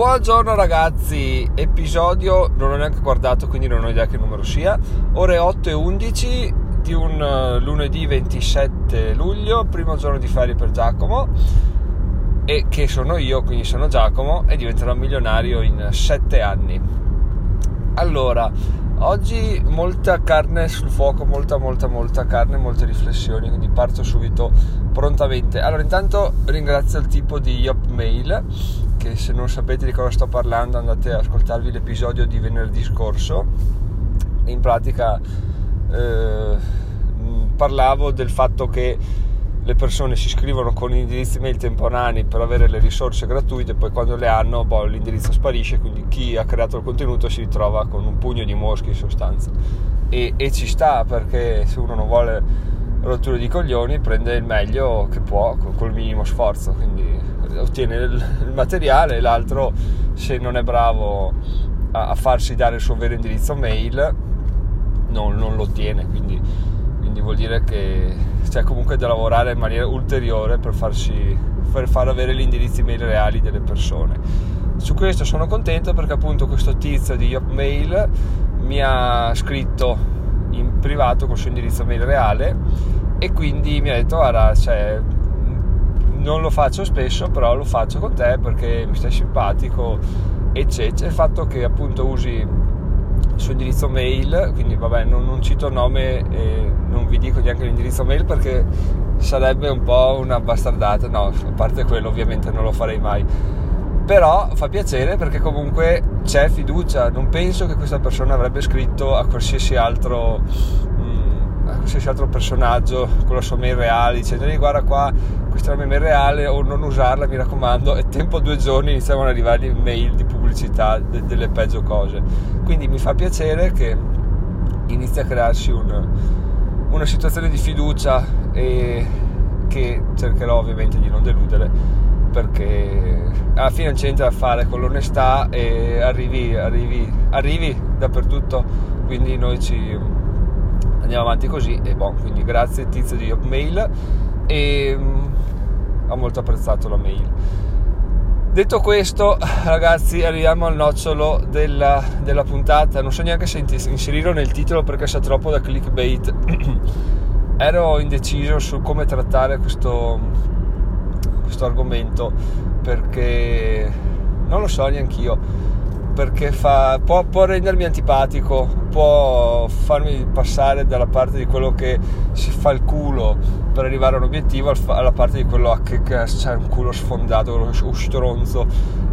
Buongiorno ragazzi, episodio non ho neanche guardato quindi non ho idea che numero sia, ore 8 e 11 di un uh, lunedì 27 luglio, primo giorno di ferie per Giacomo e che sono io, quindi sono Giacomo e diventerò milionario in 7 anni. Allora, oggi molta carne sul fuoco, molta molta molta carne, molte riflessioni, quindi parto subito prontamente. Allora, intanto ringrazio il tipo di Yop Mail che se non sapete di cosa sto parlando andate ad ascoltarvi l'episodio di venerdì scorso. In pratica eh, parlavo del fatto che le persone si iscrivono con indirizzi mail temporanei per avere le risorse gratuite, poi quando le hanno boh, l'indirizzo sparisce, quindi chi ha creato il contenuto si ritrova con un pugno di mosche in sostanza. E, e ci sta perché se uno non vuole rotture di coglioni prende il meglio che può col minimo sforzo, quindi ottiene il materiale e l'altro se non è bravo a, farsi dare il suo vero indirizzo mail non, non lo ottiene, quindi, quindi vuol dire che c'è comunque da lavorare in maniera ulteriore per, farsi, per far avere gli indirizzi mail reali delle persone. Su questo sono contento perché appunto questo tizio di Yopmail mi ha scritto in privato con il suo indirizzo mail reale e quindi mi ha detto guarda cioè, non lo faccio spesso però lo faccio con te perché mi stai simpatico eccetera il fatto che appunto usi il suo indirizzo mail quindi vabbè non, non cito il nome e non vi dico neanche l'indirizzo mail perché sarebbe un po' una bastardata. No a parte quello ovviamente non lo farei mai. Però fa piacere perché comunque c'è fiducia. Non penso che questa persona avrebbe scritto a qualsiasi altro a qualsiasi altro personaggio con la sua mail reale dicendo guarda qua questa è la mia mail reale o non usarla mi raccomando. E tempo due giorni iniziavano ad arrivare mail di pubblicità de- delle peggio cose. Quindi mi fa piacere che inizia a crearsi un, una situazione di fiducia e che cercherò ovviamente di non deludere perché alla fine non c'è niente da fare con l'onestà e arrivi, arrivi, arrivi dappertutto, quindi noi ci andiamo avanti così e boh, quindi grazie tizio di Hotmail e um, ho molto apprezzato la mail. Detto questo, ragazzi, arriviamo al nocciolo della, della puntata. Non so neanche se inserirlo nel titolo perché sa troppo da clickbait. Ero indeciso su come trattare questo, questo argomento perché non lo so neanche io perché fa, può, può, rendermi antipatico può farmi passare dalla parte di quello che si fa il culo per arrivare a un obiettivo alla parte di quello che, che c'è un culo sfondato un stronzo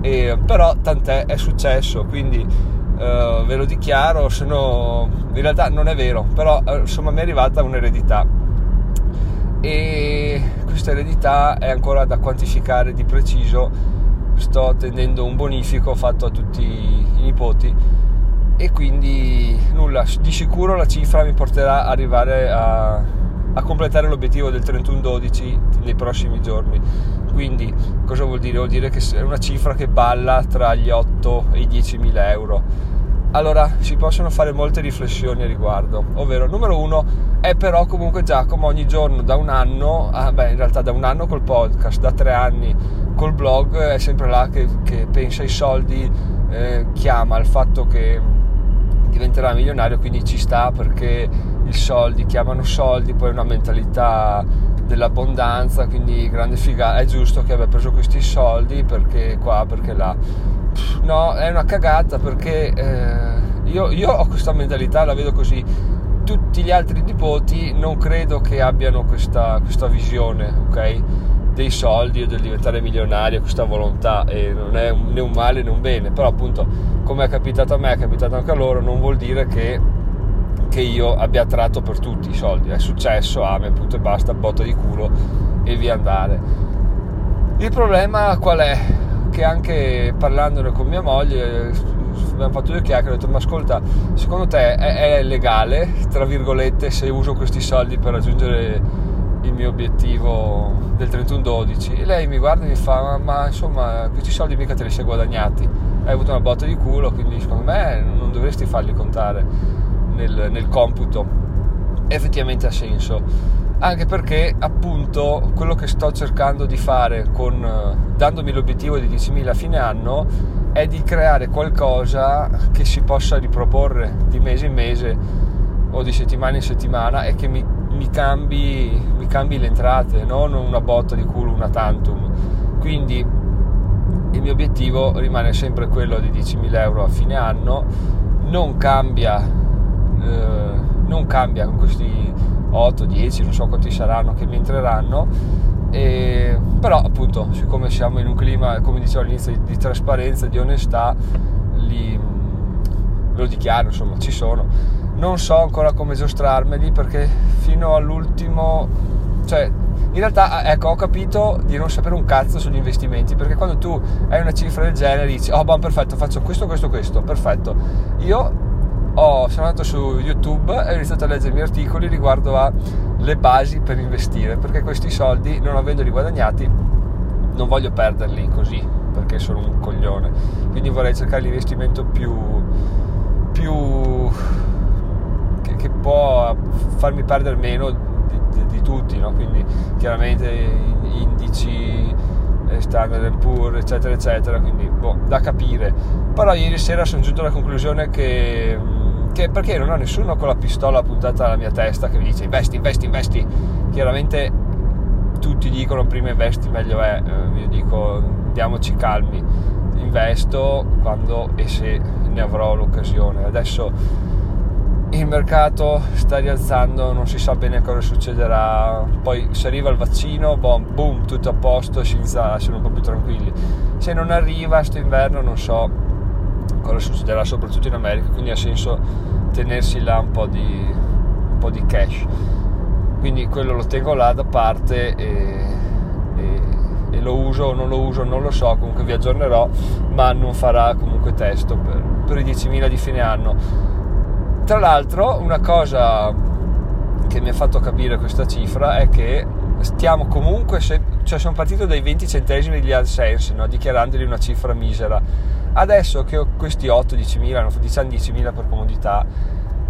e, però tant'è è successo quindi uh, ve lo dichiaro se no in realtà non è vero però uh, insomma mi è arrivata un'eredità. E questa eredità è ancora da quantificare di preciso sto attendendo un bonifico fatto a tutti i nipoti. E quindi nulla di sicuro la cifra mi porterà ad arrivare a, a completare l'obiettivo del 31-12 nei prossimi giorni. Quindi cosa vuol dire? vuol dire che è una cifra che balla tra gli 8 e i 10 mila euro. Allora, si possono fare molte riflessioni a riguardo, ovvero numero uno è però comunque Giacomo ogni giorno da un anno, ah beh in realtà da un anno col podcast, da tre anni col blog, è sempre là che, che pensa ai soldi, eh, chiama al fatto che diventerà milionario, quindi ci sta perché i soldi chiamano soldi, poi una mentalità dell'abbondanza, quindi grande figa, è giusto che abbia preso questi soldi perché qua, perché là no, è una cagata perché eh, io, io, ho questa mentalità, la vedo così. Tutti gli altri nipoti non credo che abbiano questa, questa visione, ok? Dei soldi o del diventare milionario, questa volontà, e non è né un male né un bene, però appunto come è capitato a me, è capitato anche a loro, non vuol dire che, che io abbia tratto per tutti i soldi, è successo, ame, ah, appunto e basta, botta di culo e via andare. Il problema qual è? che anche parlandone con mia moglie abbiamo fatto due chiacchiere ho detto ma ascolta secondo te è, è legale tra virgolette se uso questi soldi per raggiungere il mio obiettivo del 31-12 e lei mi guarda e mi fa ma, ma, insomma questi soldi mica te li sei guadagnati. Hai avuto una botta di culo quindi secondo me non dovresti farli contare nel, nel computo. Effettivamente ha senso. Anche perché quello che sto cercando di fare con, eh, dandomi l'obiettivo di 10.000 a fine anno è di creare qualcosa che si possa riproporre di mese in mese o di settimana in settimana e che mi, mi, cambi, cambi le entrate, non una botta di culo, una tantum. Quindi il mio obiettivo rimane sempre quello di 10.000 euro a fine anno, non cambia, eh, non cambia con questi 8, 10, non so quanti saranno che mi entreranno. E, però appunto siccome siamo in un clima come dicevo all'inizio di, di trasparenza di onestà li, lo dichiaro insomma ci sono. Non so ancora come giostrarmeli perché fino all'ultimo cioè in realtà ecco ho capito di non sapere un cazzo sugli investimenti perché quando tu hai una cifra del genere dici oh buon perfetto faccio questo questo questo perfetto io ho, sono andato su YouTube e ho iniziato a leggermi articoli riguardo alle basi per investire, perché questi soldi, non avendoli guadagnati, non voglio perderli così, perché sono un coglione. Quindi vorrei cercare l'investimento più, più che, che, può farmi perdere meno di, di, tutti, no? quindi chiaramente indici Standard Poor eccetera eccetera quindi boh, da capire però ieri sera sono giunto alla conclusione che che perché non ho nessuno con la pistola puntata alla mia testa che mi dice investi, investi, investi. Chiaramente tutti dicono prima investi meglio è, eh, io dico diamoci calmi, investo quando e se ne avrò l'occasione. Adesso il mercato sta rialzando, non si sa bene cosa succederà, poi se arriva il vaccino, boom, boom tutto a posto, si inizia a essere un po' più tranquilli. Se non arriva, sto inverno non so cosa succederà soprattutto in America, quindi ha senso tenersi là un po' di, un po di cash. Quindi quello lo tengo là da parte e, e, e, lo uso o non lo uso, non lo so, comunque vi aggiornerò, ma non farà comunque testo per, per i 10.000 di fine anno. Tra l'altro una cosa che mi ha fatto capire questa cifra è che stiamo comunque, se, cioè sono partito dai 20 centesimi degli AdSense, no? dichiarandoli una cifra misera Adesso che ho questi 8, 10.000, diciamo 10.000 per comodità,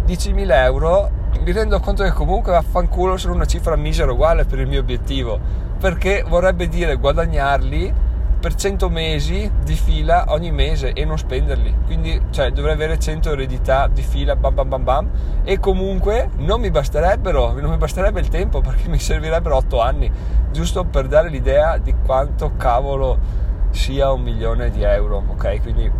10.000 euro, mi rendo conto che comunque vaffanculo sono una cifra misera uguale per il mio obiettivo, perché vorrebbe dire guadagnarli per 100 mesi di fila ogni mese e non spenderli. Quindi cioè, dovrei avere 100 eredità di fila bam bam bam bam e comunque non mi basterebbero, non mi basterebbe il tempo perché mi servirebbero 8 anni, giusto per dare l'idea di quanto cavolo sia un milione di euro, ok? Quindi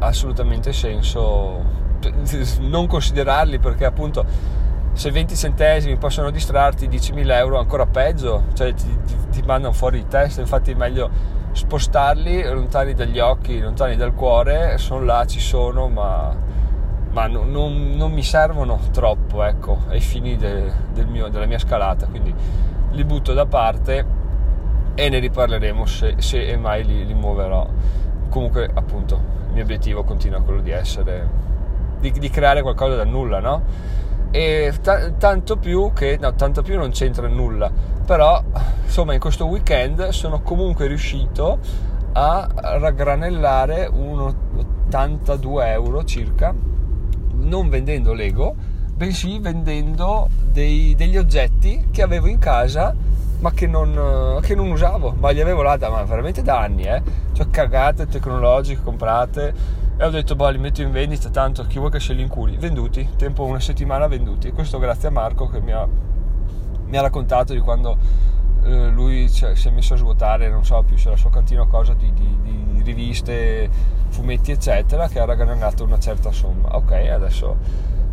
assolutamente senso non considerarli perché appunto se 20 centesimi possono distrarti 10.000 euro ancora peggio, cioè ti, ti, ti mandano fuori di testa, infatti è meglio spostarli lontani dagli occhi, lontani dal cuore, sono là, ci sono, ma, ma no, non, non, mi servono troppo ecco, ai fini de, del mio, della mia scalata, quindi li butto da parte e ne riparleremo se, se e mai li, li, muoverò. Comunque, appunto, il mio obiettivo continua quello di essere, di, di creare qualcosa da nulla, no? E t- tanto più che, no, tanto più non c'entra nulla, però, insomma, in questo weekend sono comunque riuscito a raggranellare un 82 euro circa, non vendendo Lego, bensì vendendo dei, degli oggetti che avevo in casa ma che non, che non, usavo, ma li avevo là da, veramente da anni, eh. Cioè cagate tecnologiche comprate e ho detto, boh, li metto in vendita, tanto chi vuoi che se li inculi. Venduti, tempo una settimana venduti. Questo grazie a Marco che mi ha, mi ha raccontato di quando eh, lui cioè, si è messo a svuotare, non so più se la sua cantina o cosa, di, di, di riviste, fumetti, eccetera, che ha raggrannato una certa somma. Ok, adesso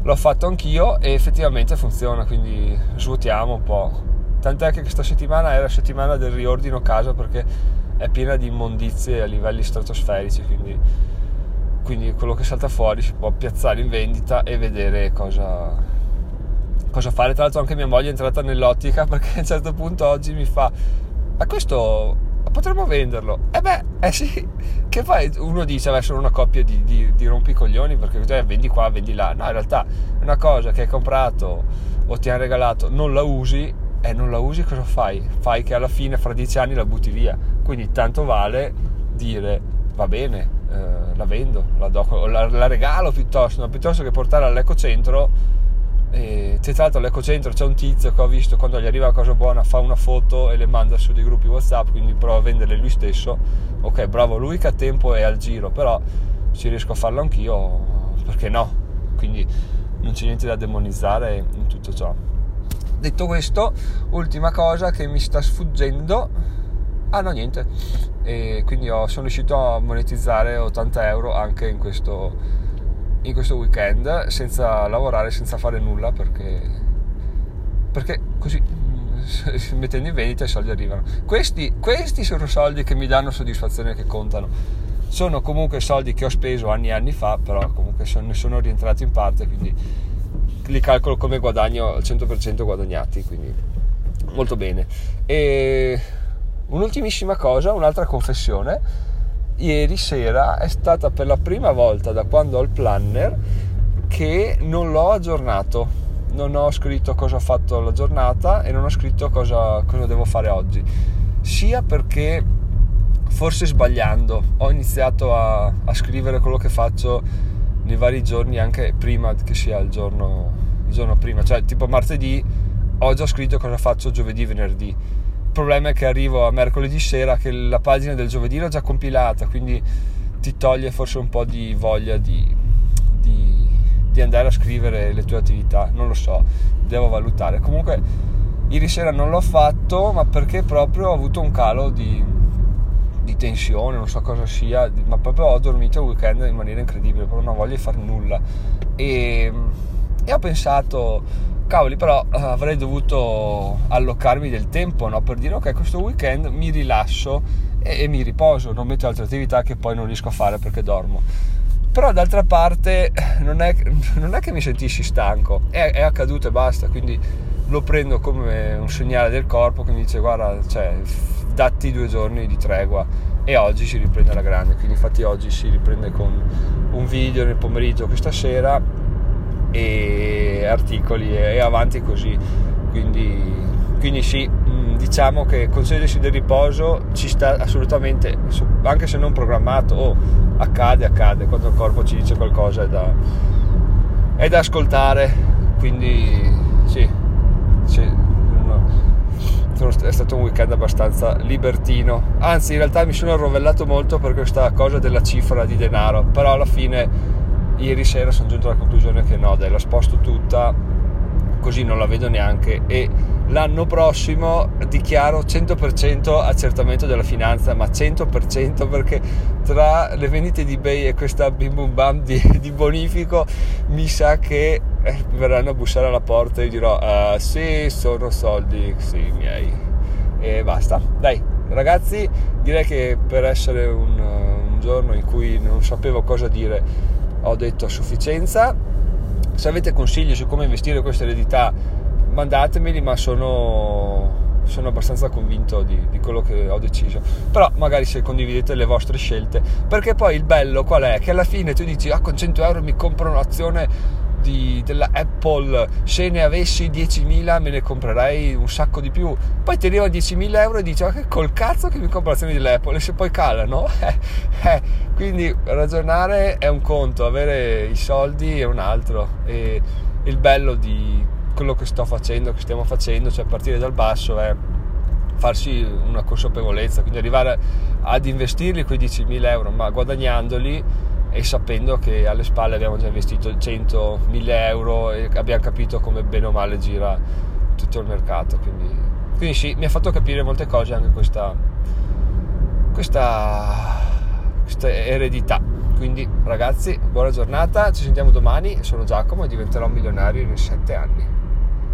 l'ho fatto anch'io e effettivamente funziona, quindi svuotiamo un po' tant'è che questa settimana è la settimana del riordino casa perché è piena di immondizie a livelli stratosferici quindi, quindi quello che salta fuori si può piazzare in vendita e vedere cosa, cosa fare. Tra l'altro anche mia moglie è entrata nell'ottica perché a un certo punto oggi mi fa ma questo potremmo venderlo? E eh beh eh sì. Che fai uno dice beh sono una coppia di, di, di rompicoglioni perché eh, vendi qua vendi là. No in realtà una cosa che hai comprato o ti hanno regalato non la usi e non la usi cosa fai? Fai che alla fine fra dieci anni la butti via, quindi tanto vale dire va bene, eh, la vendo, la, do, la, la regalo piuttosto, no? piuttosto che portare all'ecocentro e tra l'altro all'ecocentro c'è un tizio che ho visto quando gli arriva la cosa buona fa una foto e le manda su dei gruppi whatsapp quindi prova a venderle lui stesso. Ok bravo lui che ha tempo e al giro però se riesco a farlo anch'io perché no? Quindi non c'è niente da demonizzare in tutto ciò. Detto questo ultima cosa che mi sta sfuggendo ah no niente e quindi ho, sono riuscito a monetizzare 80 euro anche in questo in questo weekend senza lavorare, senza fare nulla perché, perché così mettendo in vendita i soldi arrivano. Questi, questi sono soldi che mi danno soddisfazione che contano. Sono comunque soldi che ho speso anni e anni fa, però comunque sono, ne sono rientrati in parte, quindi li calcolo come guadagno al 100% guadagnati, quindi molto bene. E un'ultimissima cosa, un'altra confessione ieri sera è stata per la prima volta da quando ho il planner che non l'ho aggiornato. Non ho scritto cosa ho fatto la giornata e non ho scritto cosa, cosa devo fare oggi. Sia perché forse sbagliando ho iniziato a, a, scrivere quello che faccio nei vari giorni anche prima che sia il giorno, il giorno prima. Cioè tipo martedì ho già scritto cosa faccio giovedì, venerdì problema è che arrivo a mercoledì sera che la pagina del giovedì l'ho già compilata, quindi ti toglie forse un po' di voglia di, di, di andare a scrivere le tue attività, non lo so, devo valutare. Comunque ieri sera non l'ho fatto, ma perché proprio ho avuto un calo di, di tensione, non so cosa sia, ma proprio ho dormito il weekend in maniera incredibile, proprio non voglio fare nulla. E, e ho pensato cavoli però uh, avrei dovuto allocarmi del tempo no? per dire ok questo weekend mi rilascio e, e, mi riposo non metto altre attività che poi non riesco a fare perché dormo. Però d'altra parte non è, non è che mi sentissi stanco. È, è, accaduto e basta quindi lo prendo come un segnale del corpo che mi dice guarda cioè, datti due giorni di tregua. E oggi si riprende alla grande. Quindi infatti oggi si riprende con un video nel pomeriggio questa sera e articoli e avanti così. Quindi, quindi sì, mm, diciamo che concedersi del riposo ci sta assolutamente, anche se non programmato, oh, accade, accade, quando il corpo ci dice qualcosa è da, è da ascoltare, quindi sì, sì è stato un weekend abbastanza libertino, anzi in realtà mi sono arrovellato molto per questa cosa della cifra di denaro, però alla fine ieri sera sono giunto alla conclusione che no, dai, la sposto tutta, così non la vedo neanche e l'anno prossimo dichiaro 100% accertamento della finanza, ma 100% perché tra le vendite di eBay e questa bim bum bam di, di bonifico mi sa che eh, verranno a bussare alla porta e dirò uh, sì, sono soldi, sì, miei e basta. Dai, ragazzi, direi che per essere un, un giorno in cui non sapevo cosa dire ho detto a sufficienza. Se avete consigli su come investire questa eredità, mandatemeli, ma sono, sono abbastanza convinto di, di, quello che ho deciso. Però magari se condividete le vostre scelte, perché poi il bello qual è? Che alla fine tu dici, ah, con 100 euro mi compro un'azione di, della Apple, se ne avessi 10.000 me ne comprerei un sacco di più. Poi ti arrivano 10.000 euro e dici, ma che col cazzo che mi compro azioni dell'Apple e se poi calano? Eh, eh, quindi ragionare è un conto, avere i soldi è un altro. E il bello di quello che sto facendo, che stiamo facendo, cioè partire dal basso è farsi una consapevolezza, quindi arrivare ad investirli quei 10.000 euro, ma guadagnandoli e sapendo che alle spalle abbiamo già investito 100, 1000 euro e abbiamo capito come bene o male gira tutto il mercato. Quindi, quindi sì, mi ha fatto capire molte cose anche questa, questa, questa eredità. Quindi ragazzi, buona giornata, ci sentiamo domani, sono Giacomo e diventerò milionario in 7 anni.